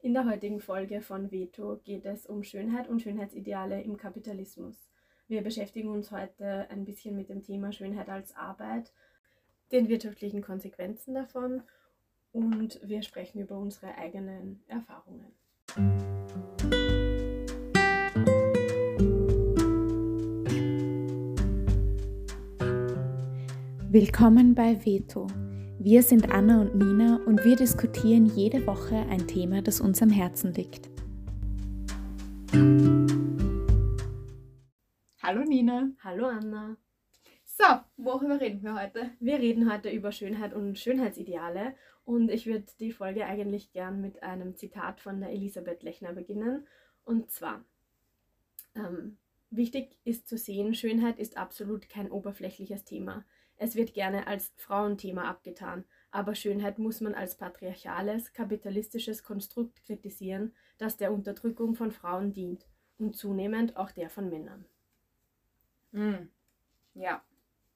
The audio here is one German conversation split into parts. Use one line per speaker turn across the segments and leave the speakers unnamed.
In der heutigen Folge von Veto geht es um Schönheit und Schönheitsideale im Kapitalismus. Wir beschäftigen uns heute ein bisschen mit dem Thema Schönheit als Arbeit, den wirtschaftlichen Konsequenzen davon und wir sprechen über unsere eigenen Erfahrungen. Willkommen bei Veto wir sind Anna und Nina und wir diskutieren jede Woche ein Thema, das uns am Herzen liegt.
Hallo Nina.
Hallo Anna.
So, worüber reden wir heute?
Wir reden heute über Schönheit und Schönheitsideale und ich würde die Folge eigentlich gern mit einem Zitat von der Elisabeth Lechner beginnen. Und zwar, ähm, wichtig ist zu sehen, Schönheit ist absolut kein oberflächliches Thema. Es wird gerne als Frauenthema abgetan, aber Schönheit muss man als patriarchales, kapitalistisches Konstrukt kritisieren, das der Unterdrückung von Frauen dient und zunehmend auch der von Männern.
Mm. Ja.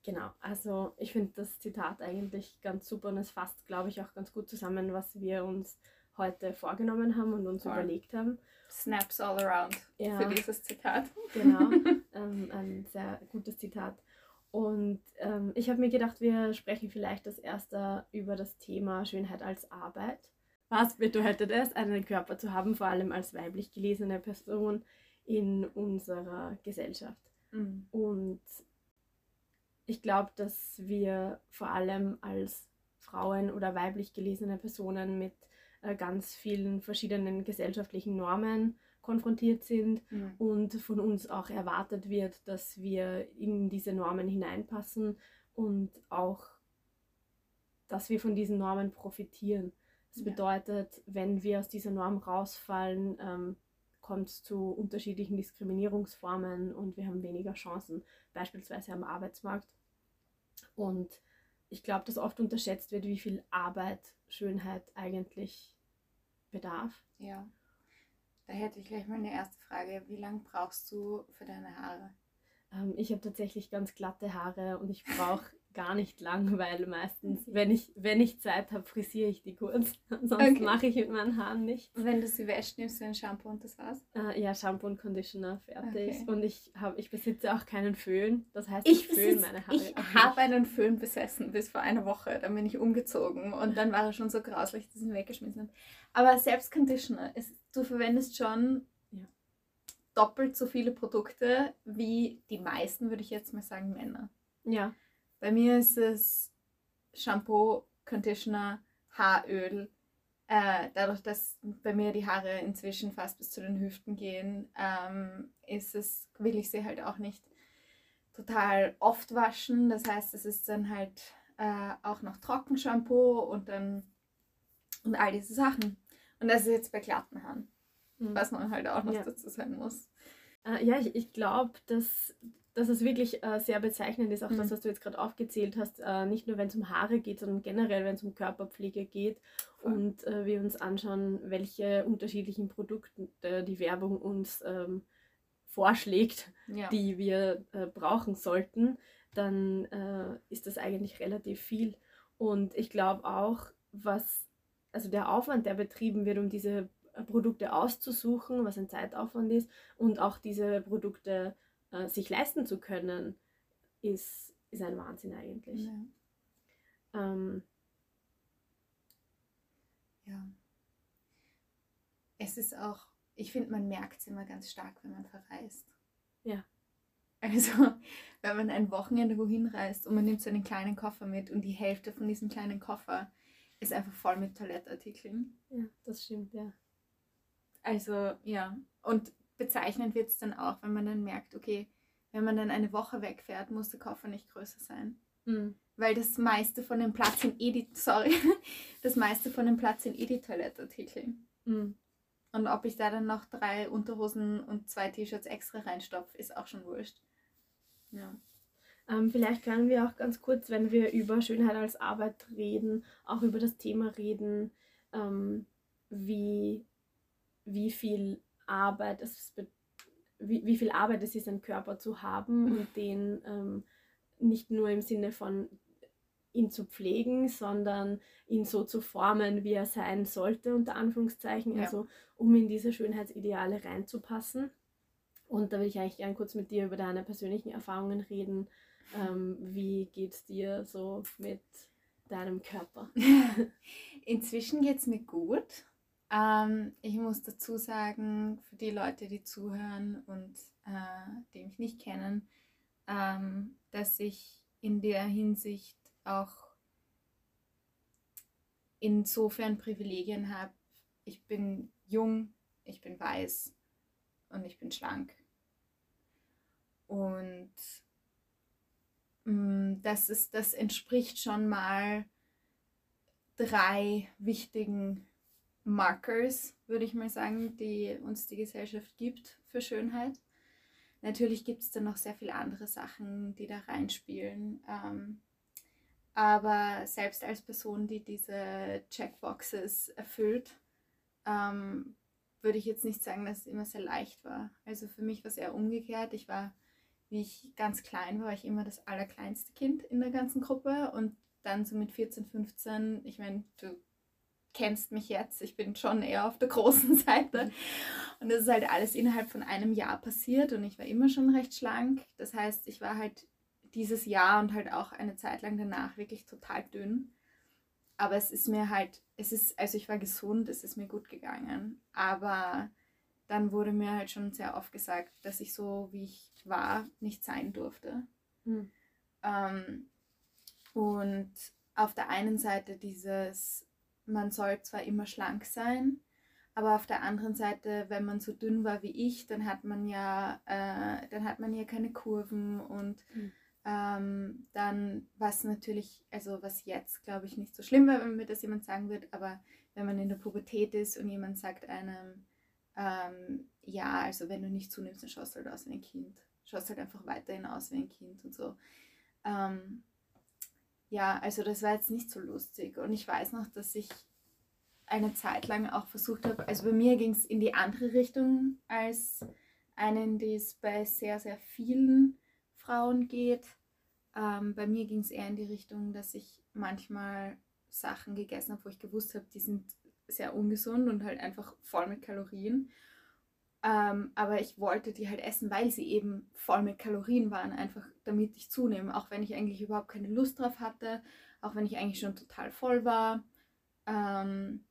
Genau, also ich finde das Zitat eigentlich ganz super und es fasst, glaube ich, auch ganz gut zusammen, was wir uns heute vorgenommen haben und uns Voll. überlegt haben.
Snaps all around ja, für dieses Zitat.
Genau, ähm, ein sehr gutes Zitat. Und ähm, ich habe mir gedacht, wir sprechen vielleicht das erste über das Thema Schönheit als Arbeit. Was bedeutet es, einen Körper zu haben, vor allem als weiblich gelesene Person in unserer Gesellschaft? Mhm. Und ich glaube, dass wir vor allem als Frauen oder weiblich gelesene Personen mit äh, ganz vielen verschiedenen gesellschaftlichen Normen konfrontiert sind mhm. und von uns auch erwartet wird, dass wir in diese Normen hineinpassen und auch, dass wir von diesen Normen profitieren. Das ja. bedeutet, wenn wir aus dieser Norm rausfallen, ähm, kommt es zu unterschiedlichen Diskriminierungsformen und wir haben weniger Chancen, beispielsweise am Arbeitsmarkt. Und ich glaube, dass oft unterschätzt wird, wie viel Arbeit Schönheit eigentlich bedarf.
Ja. Da hätte ich gleich mal eine erste Frage. Wie lange brauchst du für deine Haare?
Ähm, ich habe tatsächlich ganz glatte Haare und ich brauche gar nicht lang, weil meistens, wenn ich, wenn ich Zeit habe, frisiere ich die kurz. Sonst okay. mache ich mit meinen Haaren nicht.
Wenn du sie wäschst, nimmst du ein Shampoo und das war's?
Äh, ja, Shampoo und Conditioner, fertig. Okay. Und ich, hab, ich besitze auch keinen Föhn. Das heißt, ich, ich föhne meine Haare.
Ich habe einen Föhn besessen bis vor einer Woche. Dann bin ich umgezogen und dann war er schon so grauslich, dass ich ihn weggeschmissen habe. Aber selbst Conditioner, ist, du verwendest schon ja. doppelt so viele Produkte wie die meisten, würde ich jetzt mal sagen, Männer.
Ja.
Bei mir ist es Shampoo, Conditioner, Haaröl. Äh, dadurch, dass bei mir die Haare inzwischen fast bis zu den Hüften gehen, ähm, ist es, will ich sie halt auch nicht total oft waschen. Das heißt, es ist dann halt äh, auch noch Trockenshampoo und dann und all diese Sachen. Und das ist jetzt bei glatten Haaren, mhm. was man halt auch noch ja. dazu sagen muss.
Äh, ja, ich, ich glaube, dass dass es wirklich äh, sehr bezeichnend ist, auch mhm. das, was du jetzt gerade aufgezählt hast, äh, nicht nur wenn es um Haare geht, sondern generell, wenn es um Körperpflege geht Voll. und äh, wir uns anschauen, welche unterschiedlichen Produkte die Werbung uns ähm, vorschlägt, ja. die wir äh, brauchen sollten, dann äh, ist das eigentlich relativ viel. Und ich glaube auch, was, also der Aufwand, der betrieben wird, um diese Produkte auszusuchen, was ein Zeitaufwand ist, und auch diese Produkte äh, sich leisten zu können, ist, ist ein Wahnsinn eigentlich. Ja. Ähm,
ja. Es ist auch, ich finde, man merkt es immer ganz stark, wenn man verreist.
Ja.
Also, wenn man ein Wochenende wohin reist und man nimmt so einen kleinen Koffer mit und die Hälfte von diesem kleinen Koffer ist einfach voll mit Toilettartikeln.
Ja, das stimmt, ja.
Also, ja. Und bezeichnend wird es dann auch, wenn man dann merkt, okay, wenn man dann eine Woche wegfährt, muss der Koffer nicht größer sein. Mhm. Weil das meiste von dem Platz sind eh die, sorry, das meiste von dem Platz sind eh die Toilettartikel. Mhm. Und ob ich da dann noch drei Unterhosen und zwei T-Shirts extra reinstopfe, ist auch schon wurscht.
Ja. Ähm, vielleicht können wir auch ganz kurz, wenn wir über Schönheit als Arbeit reden, auch über das Thema reden, ähm, wie, wie viel Arbeit es wie, wie viel Arbeit es ist, einen Körper zu haben und den ähm, nicht nur im Sinne von ihn zu pflegen, sondern ihn so zu formen, wie er sein sollte, unter Anführungszeichen,
Ja.
also um in diese Schönheitsideale reinzupassen. Und da will ich eigentlich gern kurz mit dir über deine persönlichen Erfahrungen reden. Ähm, wie geht's dir so mit deinem Körper?
Inzwischen geht es mir gut. Ähm, ich muss dazu sagen, für die Leute, die zuhören und äh, die mich nicht kennen, ähm, dass ich in der Hinsicht auch insofern Privilegien habe. Ich bin jung, ich bin weiß und ich bin schlank. Und mh, das, ist, das entspricht schon mal drei wichtigen Markers, würde ich mal sagen, die uns die Gesellschaft gibt für Schönheit. Natürlich gibt es dann noch sehr viele andere Sachen, die da reinspielen. Ähm, aber selbst als Person, die diese Checkboxes erfüllt, ähm, würde ich jetzt nicht sagen, dass es immer sehr leicht war. Also für mich war es eher umgekehrt. Ich war, wie ich ganz klein war, war ich immer das allerkleinste Kind in der ganzen Gruppe und dann so mit 14, 15, ich meine, du kennst mich jetzt, ich bin schon eher auf der großen Seite. Und das ist halt alles innerhalb von einem Jahr passiert und ich war immer schon recht schlank. Das heißt, ich war halt dieses Jahr und halt auch eine Zeit lang danach wirklich total dünn. Aber es ist mir halt, es ist, also ich war gesund, es ist mir gut gegangen. Aber dann wurde mir halt schon sehr oft gesagt, dass ich so, wie ich war, nicht sein durfte.
Hm.
Ähm, und auf der einen Seite dieses, man soll zwar immer schlank sein, aber auf der anderen Seite, wenn man so dünn war wie ich, dann hat man ja, äh, dann hat man ja keine Kurven und
Mhm.
ähm, dann was natürlich, also was jetzt glaube ich nicht so schlimm wäre, wenn mir das jemand sagen wird, aber wenn man in der Pubertät ist und jemand sagt einem, ähm, ja, also wenn du nicht zunimmst, dann schaust du halt aus wie ein Kind. Schaust halt einfach weiterhin aus wie ein Kind und so. Ähm, ja, also das war jetzt nicht so lustig. Und ich weiß noch, dass ich eine Zeit lang auch versucht habe, also bei mir ging es in die andere Richtung als einen, die es bei sehr, sehr vielen Frauen geht. Ähm, bei mir ging es eher in die Richtung, dass ich manchmal Sachen gegessen habe, wo ich gewusst habe, die sind sehr ungesund und halt einfach voll mit Kalorien. Ähm, aber ich wollte die halt essen, weil sie eben voll mit Kalorien waren, einfach damit ich zunehme. Auch wenn ich eigentlich überhaupt keine Lust drauf hatte, auch wenn ich eigentlich schon total voll war. Ähm,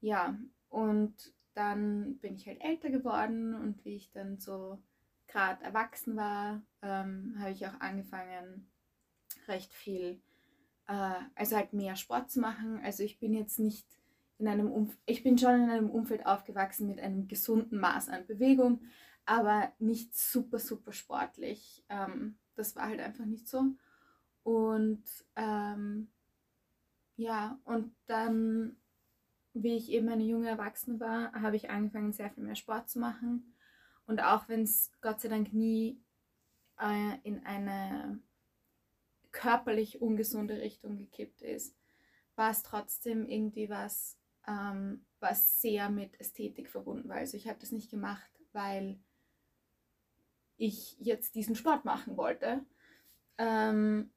ja, und dann bin ich halt älter geworden und wie ich dann so gerade erwachsen war, ähm, habe ich auch angefangen, recht viel, äh, also halt mehr Sport zu machen. Also ich bin jetzt nicht in einem Umf ich bin schon in einem Umfeld aufgewachsen mit einem gesunden Maß an Bewegung, aber nicht super, super sportlich. Ähm, das war halt einfach nicht so. Und ähm, ja, und dann, wie ich eben eine junge Erwachsene war, habe ich angefangen, sehr viel mehr Sport zu machen. Und auch wenn es Gott sei Dank nie äh, in eine körperlich ungesunde Richtung gekippt ist, war es trotzdem irgendwie was, ähm, was sehr mit Ästhetik verbunden war. Also ich habe das nicht gemacht, weil ich jetzt diesen Sport machen wollte, ähm,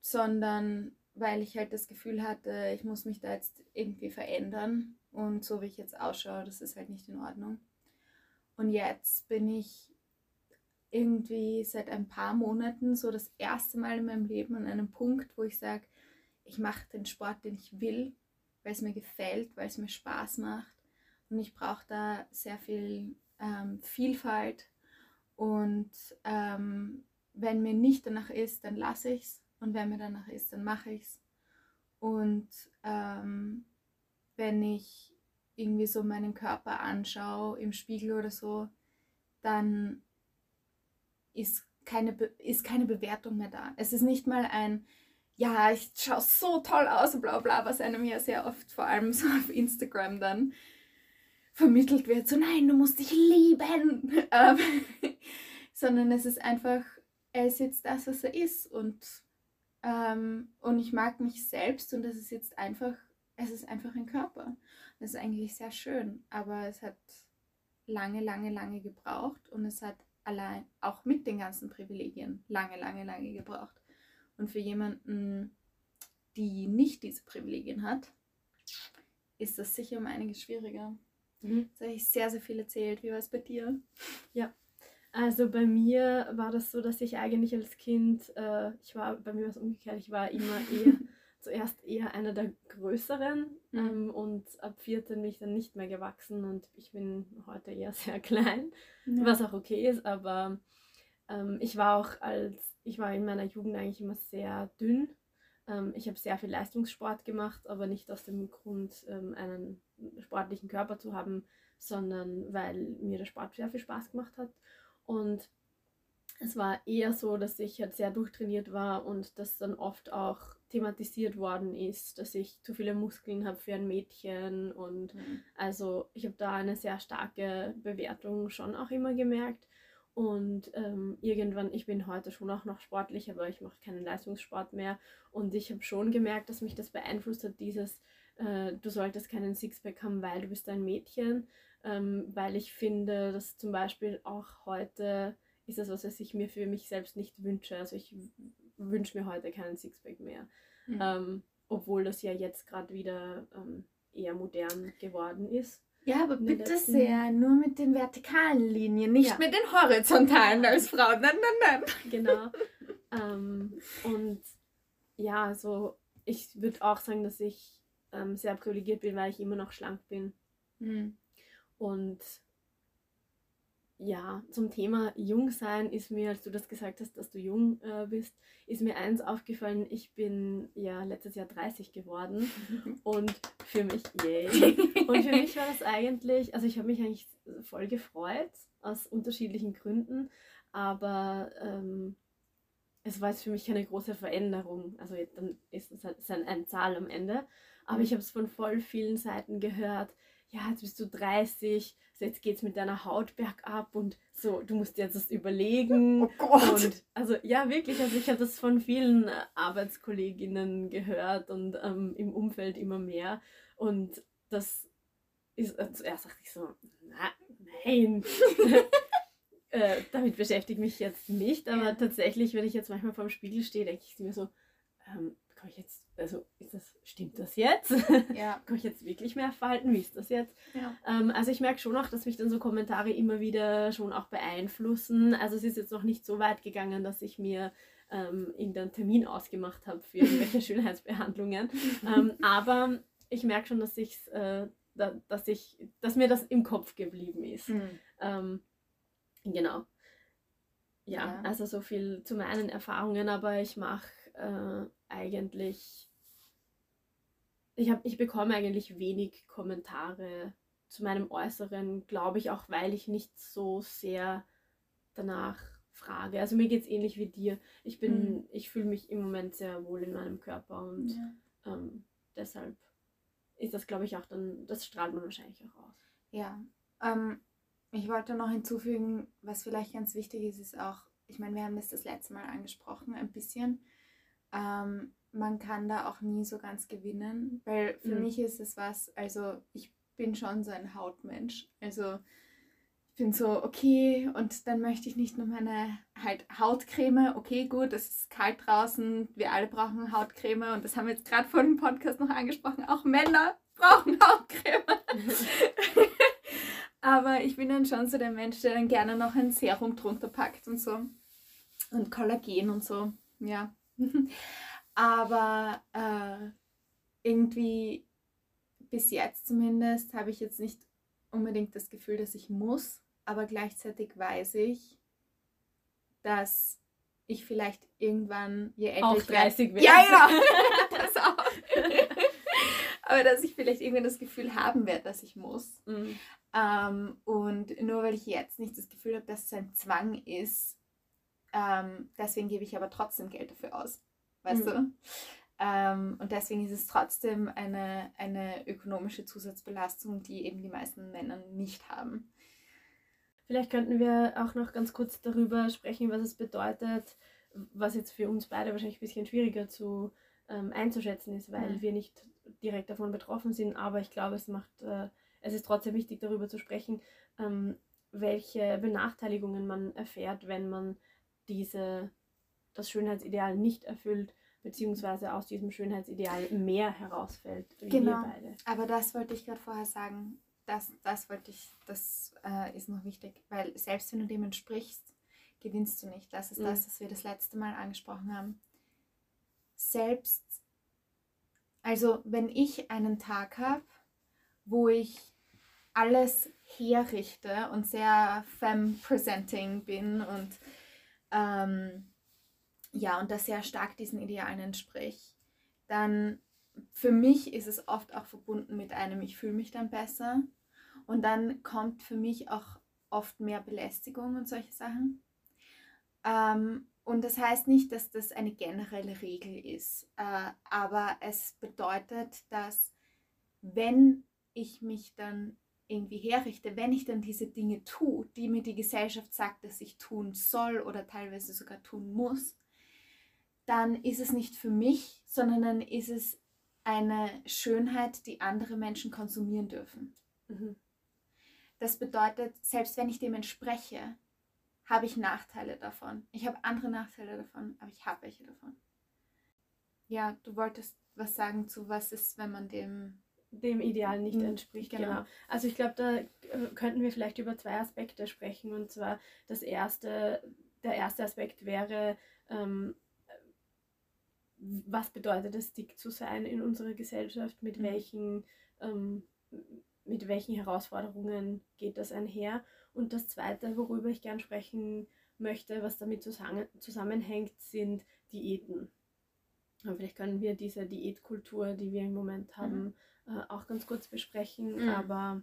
sondern weil ich halt das Gefühl hatte, ich muss mich da jetzt irgendwie verändern und so wie ich jetzt ausschaue, das ist halt nicht in Ordnung. Und jetzt bin ich irgendwie seit ein paar Monaten so das erste Mal in meinem Leben an einem Punkt, wo ich sage, ich mache den Sport, den ich will, weil es mir gefällt, weil es mir Spaß macht. Und ich brauche da sehr viel ähm, Vielfalt. Und ähm, wenn mir nicht danach ist, dann lasse ich es. Und wenn mir danach ist, dann mache ich es. Und ähm, wenn ich irgendwie so meinen Körper anschaue im Spiegel oder so, dann ist keine, Be ist keine Bewertung mehr da. Es ist nicht mal ein, ja, ich schaue so toll aus und bla bla, was einem ja sehr oft, vor allem so auf Instagram dann vermittelt wird, so nein, du musst dich lieben. Ähm, sondern es ist einfach, er ist jetzt das, was er ist und, ähm, und ich mag mich selbst und das ist jetzt einfach, es ist einfach ein Körper. Das ist eigentlich sehr schön, aber es hat lange, lange, lange gebraucht und es hat allein, auch mit den ganzen Privilegien, lange, lange, lange gebraucht. Und für jemanden, die nicht diese Privilegien hat, ist das sicher um einiges schwieriger. Mhm. Das habe ich sehr, sehr viel erzählt. Wie war es bei dir?
Ja, also bei mir war das so, dass ich eigentlich als Kind, äh, ich war, bei mir war es umgekehrt, ich war immer eher, zuerst eher einer der Größeren mhm. ähm, und ab 14 bin ich dann nicht mehr gewachsen und ich bin heute eher sehr klein, ja. was auch okay ist, aber ähm, ich war auch als, ich war in meiner Jugend eigentlich immer sehr dünn. Ähm, ich habe sehr viel Leistungssport gemacht, aber nicht aus dem Grund, ähm, einen sportlichen Körper zu haben, sondern weil mir der Sport sehr viel Spaß gemacht hat. Und es war eher so, dass ich halt sehr durchtrainiert war und das dann oft auch thematisiert worden ist, dass ich zu viele Muskeln habe für ein Mädchen und mhm. also ich habe da eine sehr starke Bewertung schon auch immer gemerkt und ähm, irgendwann, ich bin heute schon auch noch sportlich, aber ich mache keinen Leistungssport mehr und ich habe schon gemerkt, dass mich das beeinflusst hat, dieses, äh, du solltest keinen Sixpack haben, weil du bist ein Mädchen ähm, weil ich finde, dass zum Beispiel auch heute ist das was, ich mir für mich selbst nicht wünsche. Also ich wünsche mir heute keinen Sixpack mehr. Mhm. Ähm, obwohl das ja jetzt gerade wieder ähm, eher modern geworden ist.
Ja, aber bitte sehr, nur mit den vertikalen Linien, nicht ja. mit den horizontalen als Frau. Nein, nein, nein.
Genau. ähm, und ja, also ich würde auch sagen, dass ich ähm, sehr privilegiert bin, weil ich immer noch schlank bin. Mhm. Und ja, zum Thema Jungsein ist mir, als du das gesagt hast, dass du jung äh, bist, ist mir eins aufgefallen. Ich bin ja letztes Jahr 30 geworden und für mich, yay. Und für mich war das eigentlich, also ich habe mich eigentlich voll gefreut aus unterschiedlichen Gründen, aber ähm, es war jetzt für mich keine große Veränderung. Also dann ist es halt eine Zahl am Ende. Aber ich habe es von voll vielen Seiten gehört ja, jetzt bist du 30, so jetzt geht's mit deiner Haut bergab und so, du musst jetzt das überlegen. Oh Gott. Und also ja, wirklich, also ich habe das von vielen Arbeitskolleginnen gehört und ähm, im Umfeld immer mehr. Und das ist, äh, zuerst dachte ich so, na, nein. äh, damit beschäftige ich mich jetzt nicht, aber tatsächlich, wenn ich jetzt manchmal vor dem Spiegel stehe, denke ich mir so, ähm, kann ich jetzt, also ist das, stimmt das jetzt? Ja. kann ich jetzt wirklich mehr verhalten? Wie ist das jetzt? Ja. Ähm, also ich merke schon auch, dass mich dann so Kommentare immer wieder schon auch beeinflussen. Also es ist jetzt noch nicht so weit gegangen, dass ich mir ähm, irgendeinen Termin ausgemacht habe für irgendwelche Schönheitsbehandlungen. ähm, aber ich merke schon, dass ich äh, da, dass ich, dass mir das im Kopf geblieben ist. Mhm. Ähm, genau. Ja, ja, also so viel zu meinen Erfahrungen, aber ich mache äh, eigentlich, ich, hab, ich bekomme eigentlich wenig Kommentare zu meinem Äußeren, glaube ich, auch weil ich nicht so sehr danach frage. Also mir geht es ähnlich wie dir. Ich bin, mhm. ich fühle mich im Moment sehr wohl in meinem Körper und ja. ähm, deshalb ist das, glaube ich, auch dann, das strahlt man wahrscheinlich auch aus.
Ja. Ähm, ich wollte noch hinzufügen, was vielleicht ganz wichtig ist, ist auch, ich meine, wir haben das das letzte Mal angesprochen, ein bisschen, ähm, man kann da auch nie so ganz gewinnen, weil für mhm. mich ist es was, also ich bin schon so ein Hautmensch. Also ich bin so, okay, und dann möchte ich nicht nur meine halt Hautcreme, okay, gut, es ist kalt draußen, wir alle brauchen Hautcreme und das haben wir jetzt gerade vor dem Podcast noch angesprochen, auch Männer brauchen Hautcreme. Aber ich bin dann schon so der Mensch, der dann gerne noch ein Serum drunter packt und so. Und Kollagen und so, ja. Aber äh, irgendwie bis jetzt zumindest habe ich jetzt nicht unbedingt das Gefühl, dass ich muss, aber gleichzeitig weiß ich, dass ich vielleicht irgendwann, je älter auch ich 30 werde. Ja, ja, das auch. aber dass ich vielleicht irgendwann das Gefühl haben werde, dass ich muss. Mhm. Ähm, und nur weil ich jetzt nicht das Gefühl habe, dass es ein Zwang ist, ähm, deswegen gebe ich aber trotzdem Geld dafür aus. Weißt mhm. du? Ähm, und deswegen ist es trotzdem eine, eine ökonomische Zusatzbelastung, die eben die meisten Männer nicht haben.
Vielleicht könnten wir auch noch ganz kurz darüber sprechen, was es bedeutet, was jetzt für uns beide wahrscheinlich ein bisschen schwieriger zu ähm, einzuschätzen ist, weil mhm. wir nicht direkt davon betroffen sind. Aber ich glaube, es macht, äh, es ist trotzdem wichtig, darüber zu sprechen, ähm, welche Benachteiligungen man erfährt, wenn man diese, das Schönheitsideal nicht erfüllt, beziehungsweise aus diesem Schönheitsideal mehr herausfällt.
Genau. Aber das wollte ich gerade vorher sagen. Das, das wollte ich, das äh, ist noch wichtig, weil selbst wenn du dem entsprichst, gewinnst du nicht. Das ist mhm. das, was wir das letzte Mal angesprochen haben. Selbst, also wenn ich einen Tag habe, wo ich alles herrichte und sehr femme-presenting bin und ähm, ja, und das sehr stark diesen Idealen entspricht, dann für mich ist es oft auch verbunden mit einem, ich fühle mich dann besser. Und dann kommt für mich auch oft mehr Belästigung und solche Sachen. Ähm, und das heißt nicht, dass das eine generelle Regel ist, äh, aber es bedeutet, dass wenn ich mich dann irgendwie herrichte, wenn ich dann diese Dinge tue, die mir die Gesellschaft sagt, dass ich tun soll oder teilweise sogar tun muss, dann ist es nicht für mich, sondern dann ist es eine Schönheit, die andere Menschen konsumieren dürfen. Mhm. Das bedeutet, selbst wenn ich dem entspreche, habe ich Nachteile davon. Ich habe andere Nachteile davon, aber ich habe welche davon. Ja, du wolltest was sagen zu, was ist, wenn man dem
dem Ideal nicht mhm, entspricht. Genau. genau. Also ich glaube, da äh, könnten wir vielleicht über zwei Aspekte sprechen. Und zwar das erste, der erste Aspekt wäre, ähm, was bedeutet es, dick zu sein in unserer Gesellschaft? Mit mhm. welchen ähm, mit welchen Herausforderungen geht das einher? Und das Zweite, worüber ich gern sprechen möchte, was damit zusammenhängt, sind Diäten. Und vielleicht können wir diese Diätkultur, die wir im Moment mhm. haben, mhm. Äh, auch ganz kurz besprechen. Mhm. Aber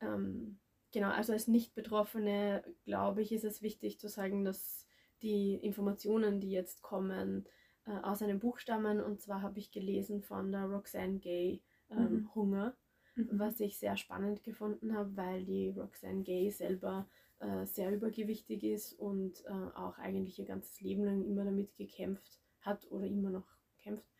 ähm, genau, also als Nicht-Betroffene, glaube ich, ist es wichtig zu sagen, dass die Informationen, die jetzt kommen, äh, aus einem Buch stammen. Und zwar habe ich gelesen von der Roxanne Gay ähm, mhm. Hunger mhm. was ich sehr spannend gefunden habe, weil die Roxanne Gay selber äh, sehr übergewichtig ist und äh, auch eigentlich ihr ganzes Leben lang immer damit gekämpft hat oder immer noch kämpft.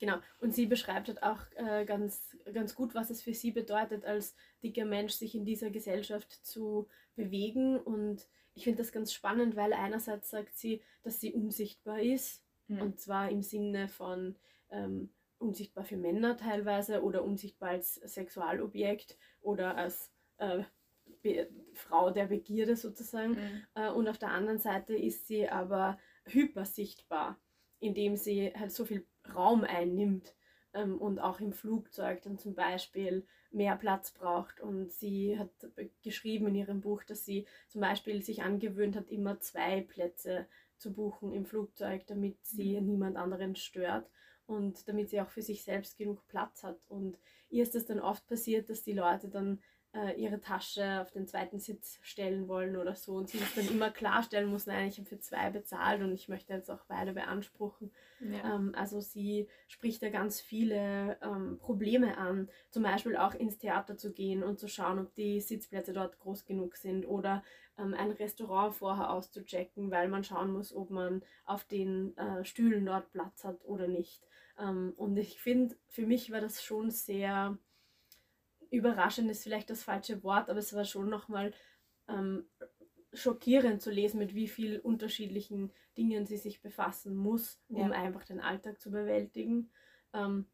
Genau, und sie beschreibt halt auch äh, ganz, ganz gut, was es für sie bedeutet, als dicker Mensch sich in dieser Gesellschaft zu bewegen. Und ich finde das ganz spannend, weil einerseits sagt sie, dass sie unsichtbar ist, mhm. und zwar im Sinne von, ähm, unsichtbar für Männer teilweise oder unsichtbar als Sexualobjekt oder als äh, Frau der Begierde sozusagen. Mhm. Äh, und auf der anderen Seite ist sie aber hypersichtbar, indem sie halt so viel Raum einnimmt ähm, und auch im Flugzeug dann zum Beispiel mehr Platz braucht. Und sie hat geschrieben in ihrem Buch, dass sie zum Beispiel sich angewöhnt hat, immer zwei Plätze zu buchen im Flugzeug, damit sie mhm. niemand anderen stört und damit sie auch für sich selbst genug Platz hat. Und ihr ist es dann oft passiert, dass die Leute dann äh, ihre Tasche auf den zweiten Sitz stellen wollen oder so und sie das dann immer klarstellen muss, nein, ich habe für zwei bezahlt und ich möchte jetzt auch beide beanspruchen. Ja. Ähm, also sie spricht da ganz viele ähm, Probleme an, zum Beispiel auch ins Theater zu gehen und zu schauen, ob die Sitzplätze dort groß genug sind oder ähm, ein Restaurant vorher auszuchecken, weil man schauen muss, ob man auf den äh, Stühlen dort Platz hat oder nicht. Ähm, und ich finde, für mich war das schon sehr überraschend, ist vielleicht das falsche Wort, aber es war schon nochmal ähm, schockierend zu lesen, mit wie vielen unterschiedlichen Dingen sie sich befassen muss, um ja. einfach den Alltag zu bewältigen. Ähm,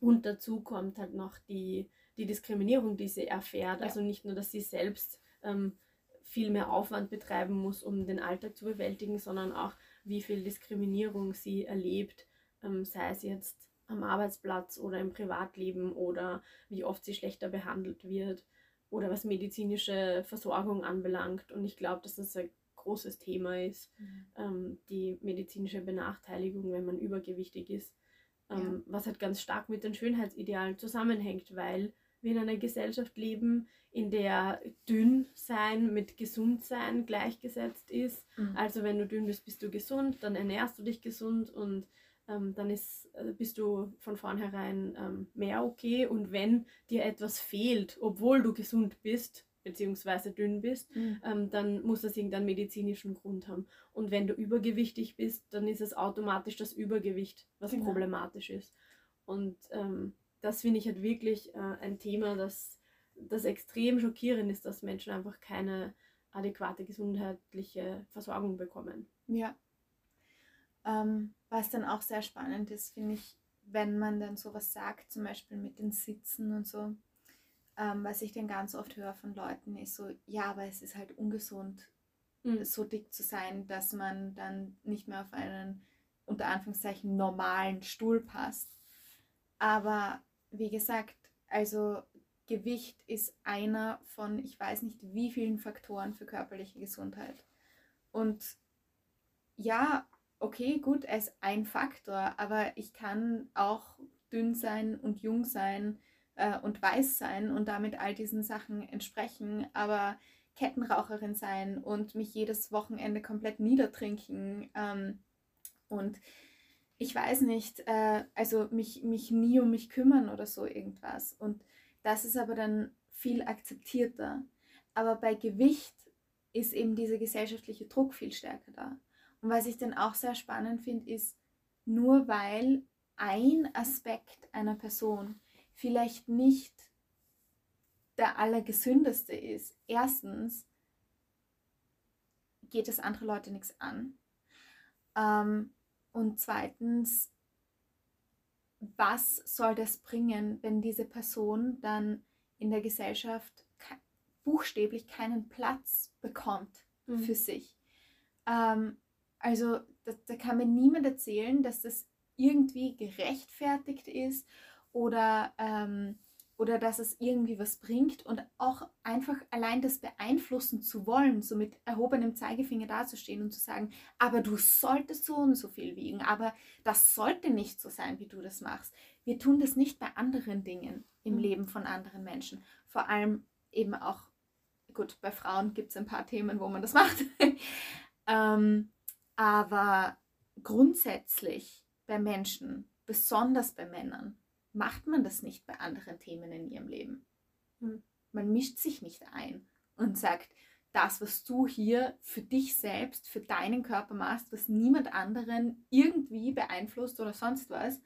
und dazu kommt halt noch die, die Diskriminierung, die sie erfährt. Ja. Also nicht nur, dass sie selbst ähm, viel mehr Aufwand betreiben muss, um den Alltag zu bewältigen, sondern auch, wie viel Diskriminierung sie erlebt ähm, sei es jetzt am Arbeitsplatz oder im Privatleben oder wie oft sie schlechter behandelt wird oder was medizinische Versorgung anbelangt. Und ich glaube, dass das ein großes Thema ist, mhm. ähm, die medizinische Benachteiligung, wenn man übergewichtig ist, ähm, ja. was halt ganz stark mit den Schönheitsidealen zusammenhängt, weil wir in einer Gesellschaft leben, in der dünn sein mit gesund sein gleichgesetzt ist. Mhm. Also wenn du dünn bist, bist du gesund, dann ernährst du dich gesund und ähm, dann ist, äh, bist du von vornherein ähm, mehr okay. Und wenn dir etwas fehlt, obwohl du gesund bist, beziehungsweise dünn bist, mhm. ähm, dann muss das irgendeinen medizinischen Grund haben. Und wenn du übergewichtig bist, dann ist es automatisch das Übergewicht, was genau. problematisch ist. Und ähm, das finde ich halt wirklich äh, ein Thema, das, das extrem schockierend ist, dass Menschen einfach keine adäquate gesundheitliche Versorgung bekommen.
Ja, Ähm, was dann auch sehr spannend ist, finde ich, wenn man dann sowas sagt, zum Beispiel mit den Sitzen und so. Ähm, was ich dann ganz oft höre von Leuten, ist so, ja, aber es ist halt ungesund, mhm. so dick zu sein, dass man dann nicht mehr auf einen unter Anführungszeichen normalen Stuhl passt. Aber wie gesagt, also Gewicht ist einer von, ich weiß nicht wie vielen Faktoren für körperliche Gesundheit. Und ja, okay, gut, er ist ein Faktor, aber ich kann auch dünn sein und jung sein äh, und weiß sein und damit all diesen Sachen entsprechen, aber Kettenraucherin sein und mich jedes Wochenende komplett niedertrinken ähm, und ich weiß nicht, äh, also mich, mich nie um mich kümmern oder so irgendwas. Und das ist aber dann viel akzeptierter. Aber bei Gewicht ist eben dieser gesellschaftliche Druck viel stärker da. Und was ich dann auch sehr spannend finde, ist, nur weil ein Aspekt einer Person vielleicht nicht der allergesündeste ist, erstens geht es andere Leute nichts an. Ähm, und zweitens, was soll das bringen, wenn diese Person dann in der Gesellschaft buchstäblich keinen Platz bekommt mhm. für sich? Ähm, also da, da kann mir niemand erzählen, dass das irgendwie gerechtfertigt ist oder ähm, oder dass es irgendwie was bringt und auch einfach allein das beeinflussen zu wollen, so mit erhobenem Zeigefinger dazustehen und zu sagen, aber du solltest so und so viel wiegen, aber das sollte nicht so sein, wie du das machst. Wir tun das nicht bei anderen Dingen im mhm. Leben von anderen Menschen. Vor allem eben auch, gut, bei Frauen gibt es ein paar Themen, wo man das macht. ähm, aber grundsätzlich bei Menschen, besonders bei Männern, macht man das nicht bei anderen Themen in ihrem Leben. Hm. Man mischt sich nicht ein und sagt, das, was du hier für dich selbst, für deinen Körper machst, was niemand anderen irgendwie beeinflusst oder sonst was,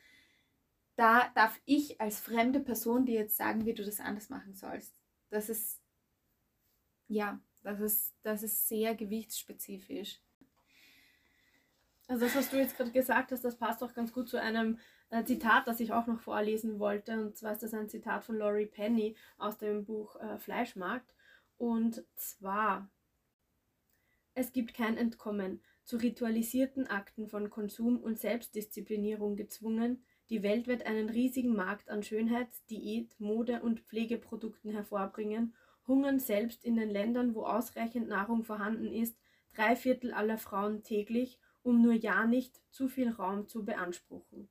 da darf ich als fremde Person dir jetzt sagen, wie du das anders machen sollst. Das ist, ja, das ist, das ist sehr gewichtsspezifisch.
Also das, was du jetzt gerade gesagt hast, das passt auch ganz gut zu einem äh, Zitat, das ich auch noch vorlesen wollte. Und zwar ist das ein Zitat von Laurie Penny aus dem Buch äh, Fleischmarkt. Und zwar, es gibt kein Entkommen, zu ritualisierten Akten von Konsum und Selbstdisziplinierung gezwungen. Die Welt wird einen riesigen Markt an Schönheit, Diät, Mode und Pflegeprodukten hervorbringen, hungern selbst in den Ländern, wo ausreichend Nahrung vorhanden ist, drei Viertel aller Frauen täglich, um nur ja nicht zu viel Raum zu beanspruchen.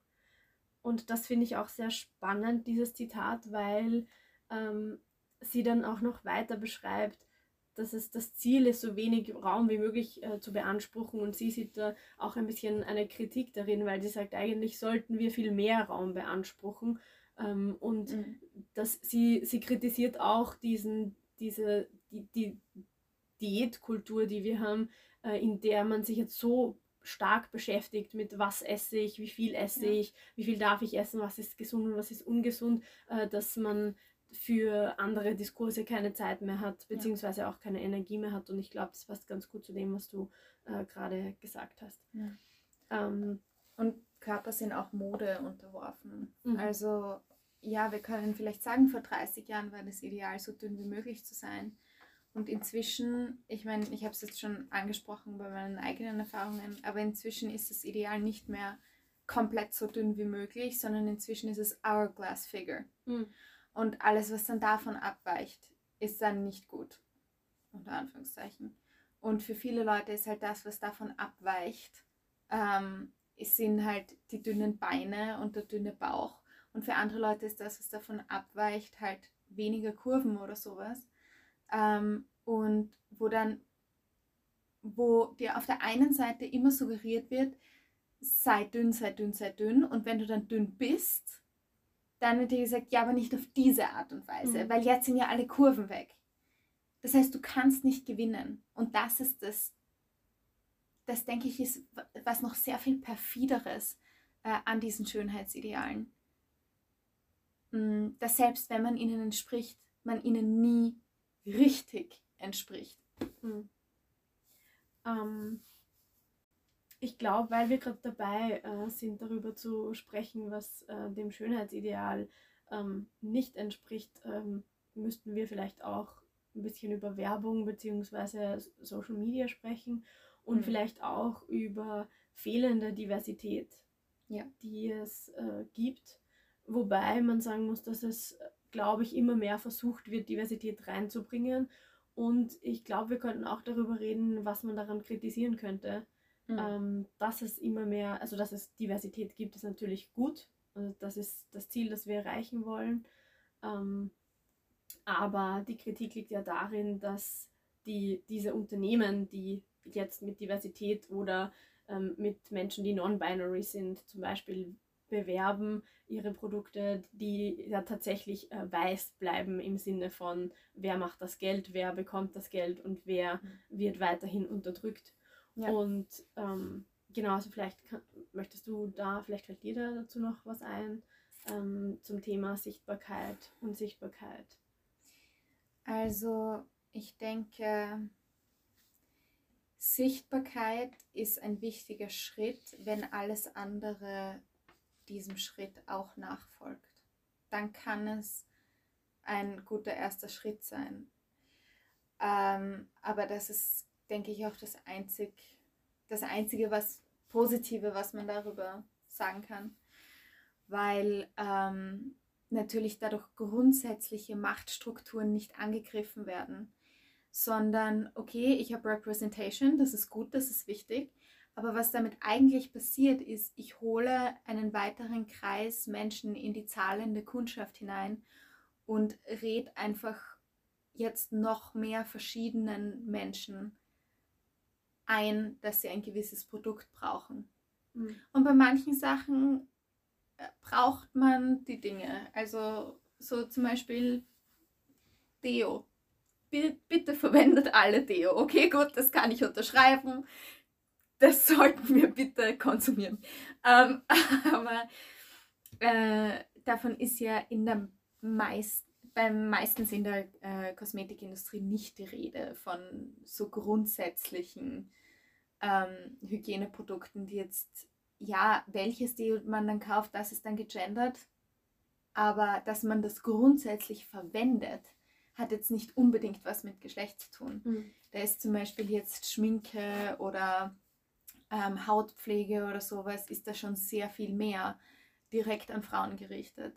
Und das finde ich auch sehr spannend, dieses Zitat, weil ähm, sie dann auch noch weiter beschreibt, dass es das Ziel ist, so wenig Raum wie möglich äh, zu beanspruchen. Und sie sieht da auch ein bisschen eine Kritik darin, weil sie sagt, eigentlich sollten wir viel mehr Raum beanspruchen. Ähm, und mhm. dass sie, sie kritisiert auch diesen, diese, die, die Diätkultur, die wir haben, äh, in der man sich jetzt so stark beschäftigt mit, was esse ich, wie viel esse ja. ich, wie viel darf ich essen, was ist gesund und was ist ungesund, äh, dass man für andere Diskurse keine Zeit mehr hat, beziehungsweise auch keine Energie mehr hat. Und ich glaube, das passt ganz gut zu dem, was du äh, gerade gesagt hast. Ja.
Ähm, und Körper sind auch Mode unterworfen. Mhm. Also ja, wir können vielleicht sagen, vor 30 Jahren war das Ideal, so dünn wie möglich zu sein. Und inzwischen, ich meine, ich habe es jetzt schon angesprochen bei meinen eigenen Erfahrungen, aber inzwischen ist das Ideal nicht mehr komplett so dünn wie möglich, sondern inzwischen ist es Hourglass Figure. Mhm. Und alles, was dann davon abweicht, ist dann nicht gut. Unter Anführungszeichen. Und für viele Leute ist halt das, was davon abweicht, ähm, sind halt die dünnen Beine und der dünne Bauch. Und für andere Leute ist das, was davon abweicht, halt weniger Kurven oder sowas ähm, und wo dann, wo dir auf der einen Seite immer suggeriert wird, sei dünn, sei dünn, sei dünn und wenn du dann dünn bist, dann wird dir gesagt, ja, aber nicht auf diese Art und Weise, mhm. weil jetzt sind ja alle Kurven weg. Das heißt, du kannst nicht gewinnen und das ist das, das denke ich, ist was noch sehr viel perfideres äh, an diesen Schönheitsidealen. Mm, dass selbst wenn man ihnen entspricht, man ihnen nie richtig entspricht. Mhm.
Ähm, ich glaube, weil wir gerade dabei äh, sind, darüber zu sprechen, was äh, dem Schönheitsideal ähm, nicht entspricht, ähm, müssten wir vielleicht auch ein bisschen über Werbung bzw. Social Media sprechen und mhm. vielleicht auch über fehlende Diversität, ja. die es äh, gibt. Wobei man sagen muss, dass es, glaube ich, immer mehr versucht wird, Diversität reinzubringen. Und ich glaube, wir könnten auch darüber reden, was man daran kritisieren könnte. Mhm. Ähm, dass es immer mehr, also dass es Diversität gibt, ist natürlich gut. Also das ist das Ziel, das wir erreichen wollen. Ähm, aber die Kritik liegt ja darin, dass die, diese Unternehmen, die jetzt mit Diversität oder ähm, mit Menschen, die non-binary sind, zum Beispiel bewerben ihre Produkte, die ja tatsächlich äh, weiß bleiben im Sinne von, wer macht das Geld, wer bekommt das Geld und wer mhm. wird weiterhin unterdrückt. Ja. Und ähm, genau, also vielleicht kann, möchtest du da, vielleicht fällt dir da dazu noch was ein ähm, zum Thema Sichtbarkeit, Unsichtbarkeit.
Also ich denke, Sichtbarkeit ist ein wichtiger Schritt, wenn alles andere diesem Schritt auch nachfolgt. Dann kann es ein guter erster Schritt sein. Ähm, aber das ist, denke ich, auch das, einzig, das Einzige, was Positive, was man darüber sagen kann. Weil ähm, natürlich dadurch grundsätzliche Machtstrukturen nicht angegriffen werden, sondern okay, ich habe Representation, das ist gut, das ist wichtig, aber was damit eigentlich passiert ist, ich hole einen weiteren Kreis Menschen in die zahlende Kundschaft hinein und red einfach jetzt noch mehr verschiedenen Menschen ein, dass sie ein gewisses Produkt brauchen. Mhm. Und bei manchen Sachen braucht man die Dinge. Also so zum Beispiel Deo. Bitte, bitte verwendet alle Deo. Okay, gut, das kann ich unterschreiben. Das sollten wir bitte konsumieren. Ähm, aber äh, davon ist ja in der meist, beim meistens in der äh, Kosmetikindustrie nicht die Rede von so grundsätzlichen ähm, Hygieneprodukten, die jetzt ja, welches Deo man dann kauft, das ist dann gegendert. Aber dass man das grundsätzlich verwendet, hat jetzt nicht unbedingt was mit Geschlecht zu tun. Mhm. Da ist zum Beispiel jetzt Schminke oder ähm, Hautpflege oder sowas, ist da schon sehr viel mehr direkt an Frauen gerichtet.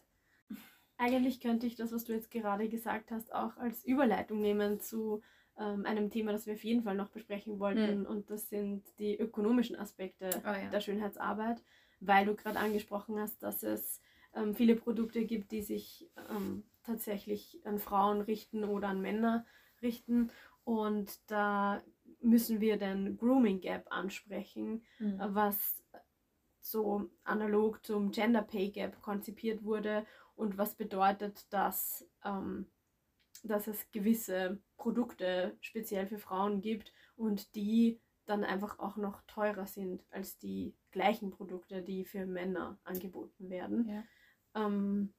Eigentlich könnte ich das, was du jetzt gerade gesagt hast, auch als Überleitung nehmen zu ähm, einem Thema, das wir auf jeden Fall noch besprechen wollten. Mhm. Und das sind die ökonomischen Aspekte oh, ja. der Schönheitsarbeit, weil du gerade angesprochen hast, dass es ähm, viele Produkte gibt, die sich ähm, tatsächlich an Frauen richten oder an Männer richten. Und da müssen wir den Grooming Gap ansprechen, mhm. was so analog zum Gender Pay Gap konzipiert wurde und was bedeutet, dass ähm, dass es gewisse Produkte speziell für Frauen gibt und die dann einfach auch noch teurer sind als die gleichen Produkte, die für Männer angeboten werden. Ja. Ähm,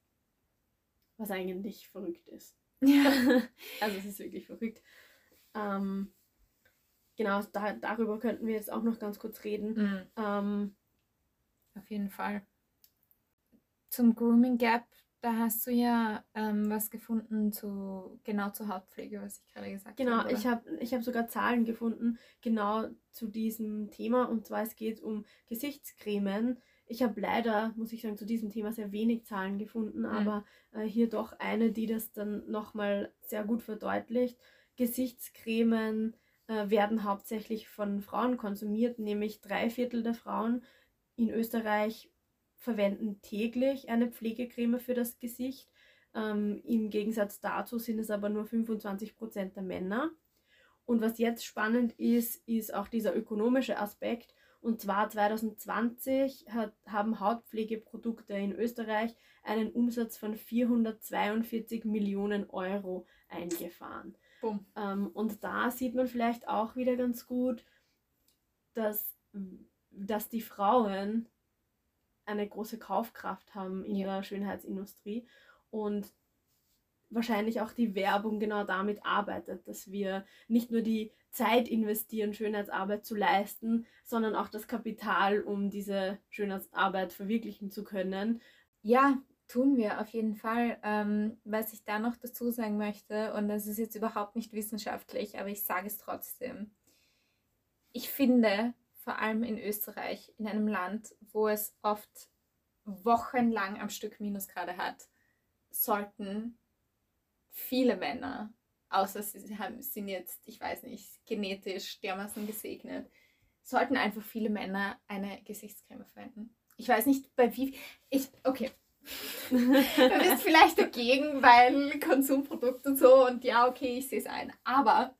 was eigentlich verrückt ist. Ja. also es ist wirklich verrückt. Ähm, genau, da, darüber könnten wir jetzt auch noch ganz kurz reden. Mhm. Ähm,
Auf jeden Fall. Zum Grooming Gap da hast du ja ähm, was gefunden zu genau zur Hautpflege, was ich gerade gesagt
genau, habe. Genau, ich habe ich hab sogar Zahlen gefunden, genau zu diesem Thema. Und zwar es geht um Gesichtscremen. Ich habe leider, muss ich sagen, zu diesem Thema sehr wenig Zahlen gefunden, mhm. aber äh, hier doch eine, die das dann nochmal sehr gut verdeutlicht. Gesichtscremen äh, werden hauptsächlich von Frauen konsumiert, nämlich drei Viertel der Frauen in Österreich verwenden täglich eine Pflegecreme für das Gesicht. Ähm, Im Gegensatz dazu sind es aber nur 25% der Männer. Und was jetzt spannend ist, ist auch dieser ökonomische Aspekt. Und zwar 2020 hat, haben Hautpflegeprodukte in Österreich einen Umsatz von 442 Millionen Euro eingefahren. Ähm, und da sieht man vielleicht auch wieder ganz gut, dass, dass die Frauen eine große Kaufkraft haben in ja. der Schönheitsindustrie und wahrscheinlich auch die Werbung genau damit arbeitet, dass wir nicht nur die Zeit investieren, Schönheitsarbeit zu leisten, sondern auch das Kapital, um diese Schönheitsarbeit verwirklichen zu können.
Ja, tun wir auf jeden Fall. Ähm, was ich da noch dazu sagen möchte, und das ist jetzt überhaupt nicht wissenschaftlich, aber ich sage es trotzdem. Ich finde, vor allem in Österreich, in einem Land, wo es oft wochenlang am Stück Minusgrade hat, sollten viele Männer, außer sie haben, sind jetzt, ich weiß nicht, genetisch dermaßen gesegnet, sollten einfach viele Männer eine Gesichtscreme verwenden. Ich weiß nicht, bei wie. Ich, okay. Du bist vielleicht dagegen, weil Konsumprodukte und so und ja, okay, ich sehe es ein. Aber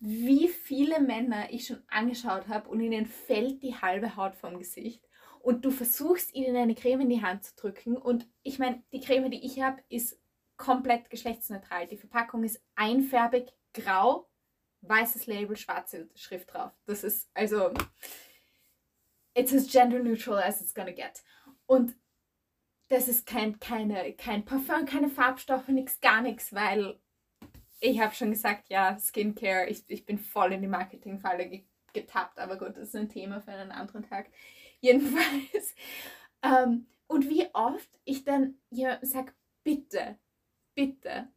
wie viele Männer ich schon angeschaut habe und ihnen fällt die halbe Haut vom Gesicht und du versuchst ihnen eine Creme in die Hand zu drücken und ich meine, die Creme, die ich habe, ist komplett geschlechtsneutral. Die Verpackung ist einfärbig grau, weißes Label, schwarze Schrift drauf. Das ist also it's as gender neutral as it's gonna get. Und das ist kein, keine, kein Parfum, keine Farbstoffe, nichts, gar nichts, weil ich habe schon gesagt, ja, Skincare, ich, ich bin voll in die Marketingfalle getappt, aber gut, das ist ein Thema für einen anderen Tag. Jedenfalls. Ähm, und wie oft ich dann ja, sage, bitte, bitte,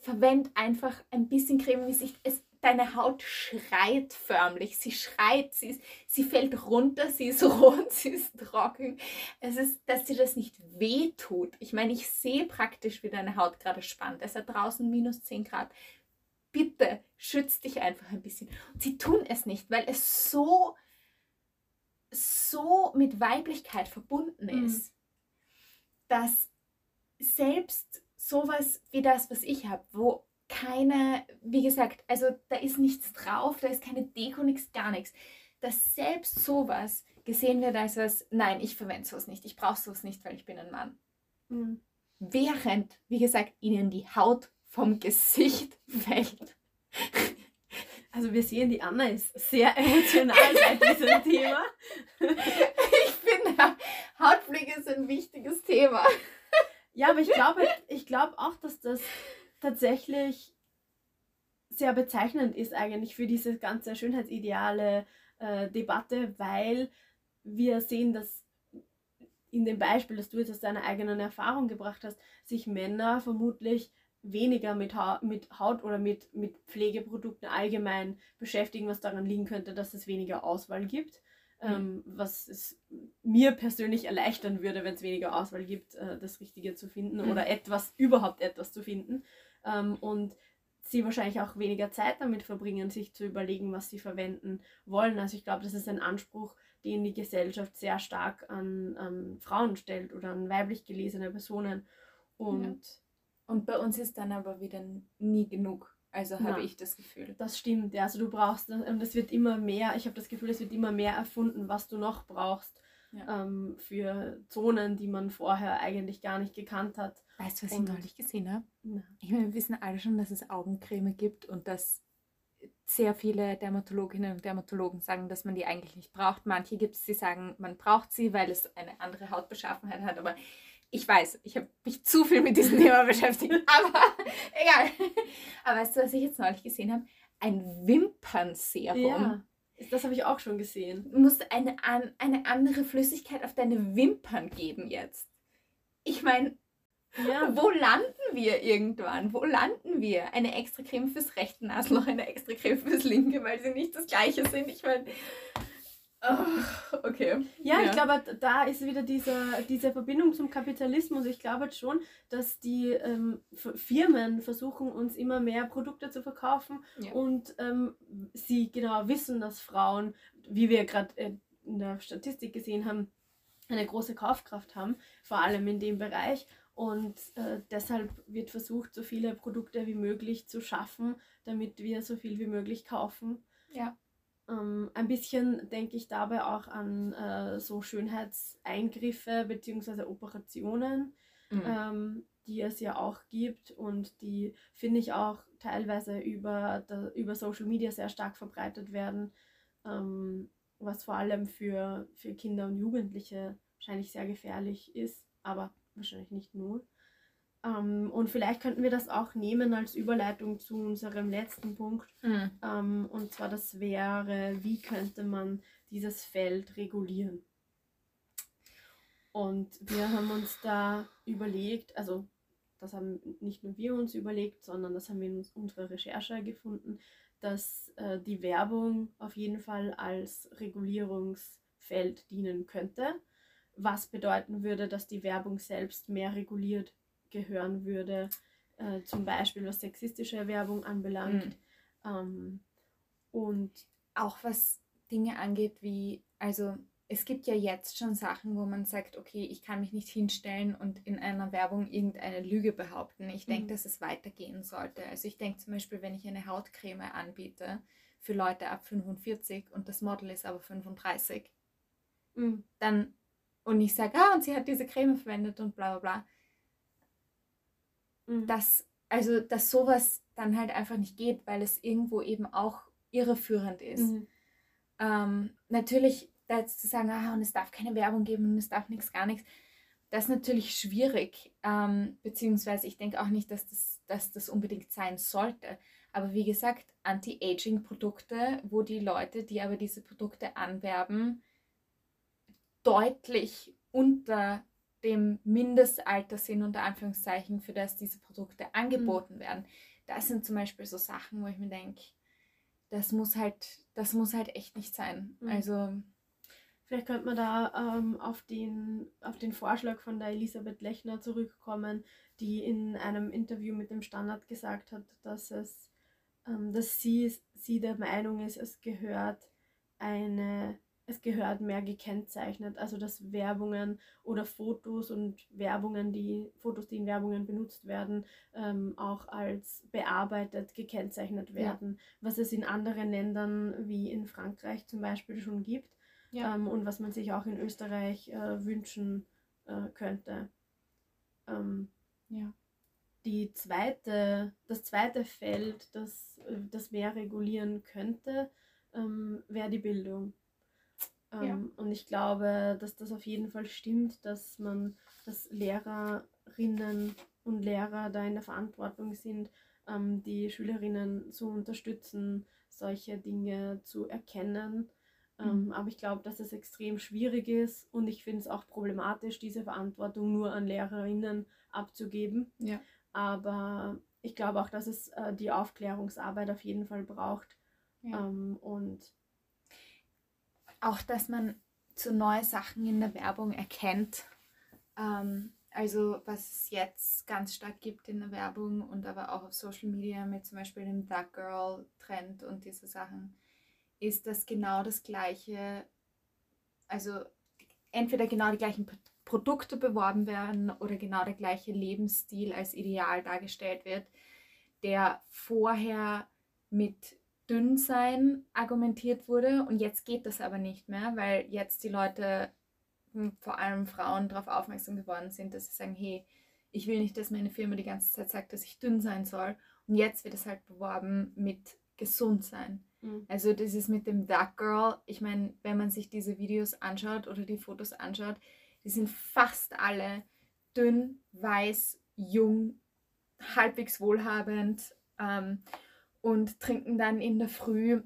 verwend einfach ein bisschen Creme im Gesicht. Es, deine Haut schreit förmlich. Sie schreit, sie, ist, sie fällt runter, sie ist rot, sie ist trocken. Es ist, dass dir das nicht weh tut. Ich meine, ich sehe praktisch, wie deine Haut gerade spannt. Es hat draußen minus 10 Grad. Bitte schütz dich einfach ein bisschen. Und sie tun es nicht, weil es so so mit Weiblichkeit verbunden mhm. ist, mhm. dass selbst sowas wie das, was ich habe, wo keine, wie gesagt, also da ist nichts drauf, da ist keine Deko, nichts, gar nichts, dass selbst sowas gesehen wird als was, nein, ich verwende sowas nicht, ich brauche sowas nicht, weil ich bin ein Mann. Mhm. Während, wie gesagt, ihnen die Haut vom Gesicht fällt.
Also wir sehen, die Anna ist sehr emotional bei diesem Thema.
Ich finde, Hautpflege ist ein wichtiges Thema.
Ja, aber ich glaube ich glaub auch, dass das tatsächlich sehr bezeichnend ist eigentlich für diese ganze schönheitsideale äh, Debatte, weil wir sehen, dass in dem Beispiel, das du jetzt aus deiner eigenen Erfahrung gebracht hast, sich Männer vermutlich weniger mit, ha mit Haut oder mit, mit Pflegeprodukten allgemein beschäftigen, was daran liegen könnte, dass es weniger Auswahl gibt. Mhm. Ähm, was es mir persönlich erleichtern würde, wenn es weniger Auswahl gibt, äh, das Richtige zu finden mhm. oder etwas, überhaupt etwas zu finden. Ähm, und sie wahrscheinlich auch weniger Zeit damit verbringen, sich zu überlegen, was sie verwenden wollen. Also ich glaube, das ist ein Anspruch, den die Gesellschaft sehr stark an, an Frauen stellt oder an weiblich gelesene Personen. Und ja
und bei uns ist dann aber wieder nie genug. Also habe ich das Gefühl.
Das stimmt, ja. Also du brauchst, und es wird immer mehr, ich habe das Gefühl, es wird immer mehr erfunden, was du noch brauchst ja. ähm, für Zonen, die man vorher eigentlich gar nicht gekannt hat.
Weißt du, was und, ich neulich gesehen habe? Ich meine, wir wissen alle schon, dass es Augencreme gibt und dass sehr viele Dermatologinnen und Dermatologen sagen, dass man die eigentlich nicht braucht. Manche gibt es, die sagen, man braucht sie, weil es eine andere Hautbeschaffenheit hat. Aber ich weiß, ich habe mich zu viel mit diesem Thema beschäftigt, aber egal. Aber weißt du, was ich jetzt neulich gesehen habe? Ein Wimpernserum. Ja,
das habe ich auch schon gesehen.
Du musst eine, eine andere Flüssigkeit auf deine Wimpern geben jetzt. Ich meine, ja. wo landen wir irgendwann? Wo landen wir? Eine extra Creme fürs rechte Nasenloch, eine extra Creme fürs linke, weil sie nicht das gleiche sind. Ich meine, Oh, okay.
Ja, ja, ich glaube, da ist wieder diese, diese Verbindung zum Kapitalismus. Ich glaube schon, dass die ähm, Firmen versuchen, uns immer mehr Produkte zu verkaufen ja. und ähm, sie genau wissen, dass Frauen, wie wir gerade äh, in der Statistik gesehen haben, eine große Kaufkraft haben, vor allem in dem Bereich. Und äh, deshalb wird versucht, so viele Produkte wie möglich zu schaffen, damit wir so viel wie möglich kaufen.
Ja.
Ähm, ein bisschen denke ich dabei auch an äh, so Schönheitseingriffe bzw. Operationen, mhm. ähm, die es ja auch gibt und die, finde ich, auch teilweise über, der, über Social Media sehr stark verbreitet werden, ähm, was vor allem für, für Kinder und Jugendliche wahrscheinlich sehr gefährlich ist, aber wahrscheinlich nicht nur. Ähm, und vielleicht könnten wir das auch nehmen als Überleitung zu unserem letzten Punkt.
Mhm.
Ähm, und zwar das wäre, wie könnte man dieses Feld regulieren? Und wir haben uns da überlegt, also das haben nicht nur wir uns überlegt, sondern das haben wir in unserer Recherche gefunden, dass äh, die Werbung auf jeden Fall als Regulierungsfeld dienen könnte, was bedeuten würde, dass die Werbung selbst mehr reguliert gehören würde, äh, zum Beispiel was sexistische Werbung anbelangt. Mhm. Ähm, und
auch was Dinge angeht, wie, also es gibt ja jetzt schon Sachen, wo man sagt, okay, ich kann mich nicht hinstellen und in einer Werbung irgendeine Lüge behaupten. Ich denke, mhm. dass es weitergehen sollte. Also ich denke zum Beispiel, wenn ich eine Hautcreme anbiete für Leute ab 45 und das Model ist aber 35, mhm. dann und ich sage, ah, und sie hat diese Creme verwendet und bla bla bla, Mhm. dass, also, dass sowas dann halt einfach nicht geht, weil es irgendwo eben auch irreführend ist. Mhm. Ähm, natürlich, da jetzt zu sagen, ah, und es darf keine Werbung geben und es darf nichts, gar nichts, das ist natürlich schwierig, ähm, beziehungsweise ich denke auch nicht, dass das, dass das unbedingt sein sollte. Aber wie gesagt, Anti-Aging-Produkte, wo die Leute, die aber diese Produkte anwerben, deutlich unter dem Mindestalter sind, unter Anführungszeichen, für das diese Produkte angeboten mhm. werden. Das sind zum Beispiel so Sachen, wo ich mir denke, das muss halt, das muss halt echt nicht sein. Mhm. Also
Vielleicht könnte man da ähm, auf, den, auf den Vorschlag von der Elisabeth Lechner zurückkommen, die in einem Interview mit dem Standard gesagt hat, dass es, ähm, dass sie, sie der Meinung ist, es gehört eine es gehört mehr gekennzeichnet, also dass Werbungen oder Fotos und Werbungen, die Fotos, die in Werbungen benutzt werden, ähm, auch als bearbeitet gekennzeichnet werden, ja. was es in anderen Ländern wie in Frankreich zum Beispiel schon gibt ja. ähm, und was man sich auch in Österreich äh, wünschen äh, könnte. Ähm, ja. Die zweite, das zweite Feld, das, äh, das mehr regulieren könnte, ähm, wäre die Bildung. Ähm, ja. Und ich glaube, dass das auf jeden Fall stimmt, dass man, dass Lehrerinnen und Lehrer da in der Verantwortung sind, ähm, die Schülerinnen zu unterstützen, solche Dinge zu erkennen. Ähm, mhm. aber ich glaube, dass es extrem schwierig ist und ich finde es auch problematisch, diese Verantwortung nur an Lehrerinnen abzugeben. Ja. Aber ich glaube auch, dass es äh, die Aufklärungsarbeit auf jeden Fall braucht. Ja. Ähm, und
auch, dass man so neue Sachen in der Werbung erkennt. Ähm, also was es jetzt ganz stark gibt in der Werbung und aber auch auf Social Media mit zum Beispiel dem Dark Girl Trend und diese Sachen, ist, dass genau das gleiche, also entweder genau die gleichen Produkte beworben werden oder genau der gleiche Lebensstil als Ideal dargestellt wird, der vorher mit Dünnsein argumentiert wurde und jetzt geht das aber nicht mehr, weil jetzt die Leute, hm, vor allem Frauen, darauf aufmerksam geworden sind, dass sie sagen, hey, ich will nicht, dass meine Firma die ganze Zeit sagt, dass ich dünn sein soll. Und jetzt wird es halt beworben mit gesund sein. Mhm. Also das ist mit dem Dark Girl, ich meine, wenn man sich diese Videos anschaut oder die Fotos anschaut, die sind fast alle dünn, weiß, jung, halbwegs wohlhabend. Ähm, und trinken dann in der Früh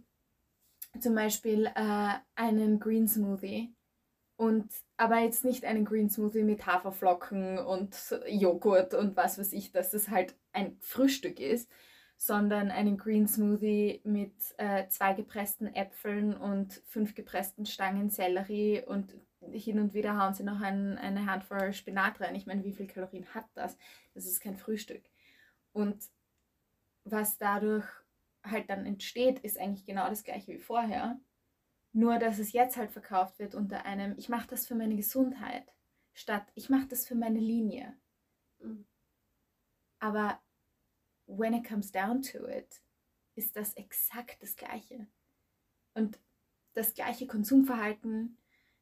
zum Beispiel äh, einen Green Smoothie. Und aber jetzt nicht einen Green Smoothie mit Haferflocken und Joghurt und was weiß ich, dass das halt ein Frühstück ist, sondern einen Green Smoothie mit äh, zwei gepressten Äpfeln und fünf gepressten Stangen Sellerie und hin und wieder hauen sie noch ein, eine Handvoll Spinat rein. Ich meine, wie viel Kalorien hat das? Das ist kein Frühstück. Und was dadurch halt dann entsteht, ist eigentlich genau das gleiche wie vorher. Nur, dass es jetzt halt verkauft wird unter einem, ich mache das für meine Gesundheit, statt ich mache das für meine Linie. Mhm. Aber when it comes down to it, ist das exakt das Gleiche. Und das gleiche Konsumverhalten,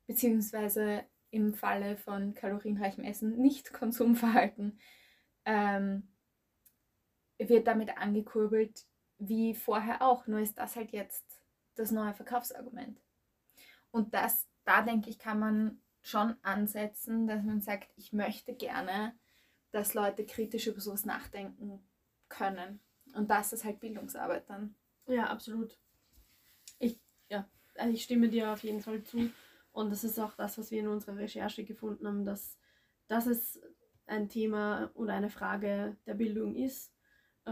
beziehungsweise im Falle von kalorienreichem Essen nicht Konsumverhalten, ähm, wird damit angekurbelt, wie vorher auch, nur ist das halt jetzt das neue Verkaufsargument. Und das, da denke ich, kann man schon ansetzen, dass man sagt, ich möchte gerne dass Leute kritisch über sowas nachdenken können. Und das ist halt Bildungsarbeit dann.
Ja, absolut. Ich, ja, also ich stimme dir auf jeden Fall zu. Und das ist auch das, was wir in unserer Recherche gefunden haben, dass, es ein Thema oder eine Frage der Bildung ist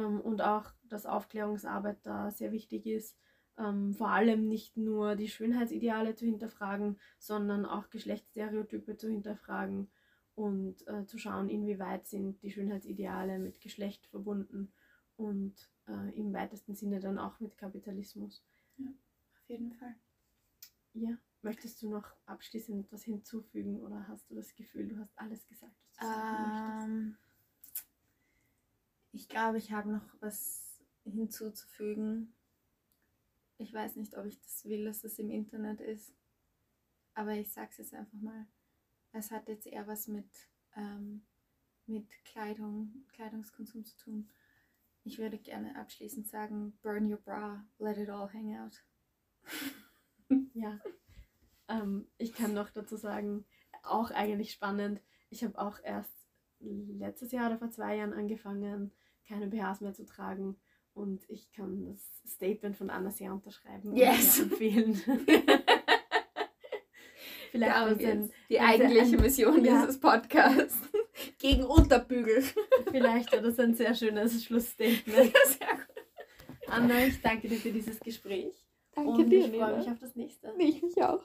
und auch, dass Aufklärungsarbeit da sehr wichtig ist. Ähm, vor allem nicht nur die Schönheitsideale zu hinterfragen, sondern auch Geschlechtsstereotype zu hinterfragen und äh, zu schauen, inwieweit sind die Schönheitsideale mit Geschlecht verbunden und äh, im weitesten Sinne dann auch mit Kapitalismus.
Ja, auf jeden Fall.
Ja, möchtest du noch abschließend etwas hinzufügen oder hast du das Gefühl, du hast alles gesagt, was du sagen
Ähm, ich glaube, ich habe noch was hinzuzufügen. Ich weiß nicht, ob ich das will, dass das im Internet ist. Aber ich sage es jetzt einfach mal. Es hat jetzt eher was mit, ähm, mit Kleidung, Kleidungskonsum zu tun. Ich würde gerne abschließend sagen, burn your bra, let it all hang out.
Ja, ähm, ich kann noch dazu sagen, auch eigentlich spannend. Ich habe auch erst letztes Jahr oder vor zwei Jahren angefangen, keine BHs mehr zu tragen. Und ich kann das Statement von Anna sehr unterschreiben und
Yes.
sehr empfehlen. Vielleicht ein,
geht's. Die eigentliche
ein-
Mission
ja.
dieses Podcasts. Gegen Unterbügel.
vielleicht war das ein sehr schönes Schlussstatement. Anna, ich danke dir für dieses Gespräch.
Danke
und
dir,
ich freue mich auf das nächste.
Ich mich auch.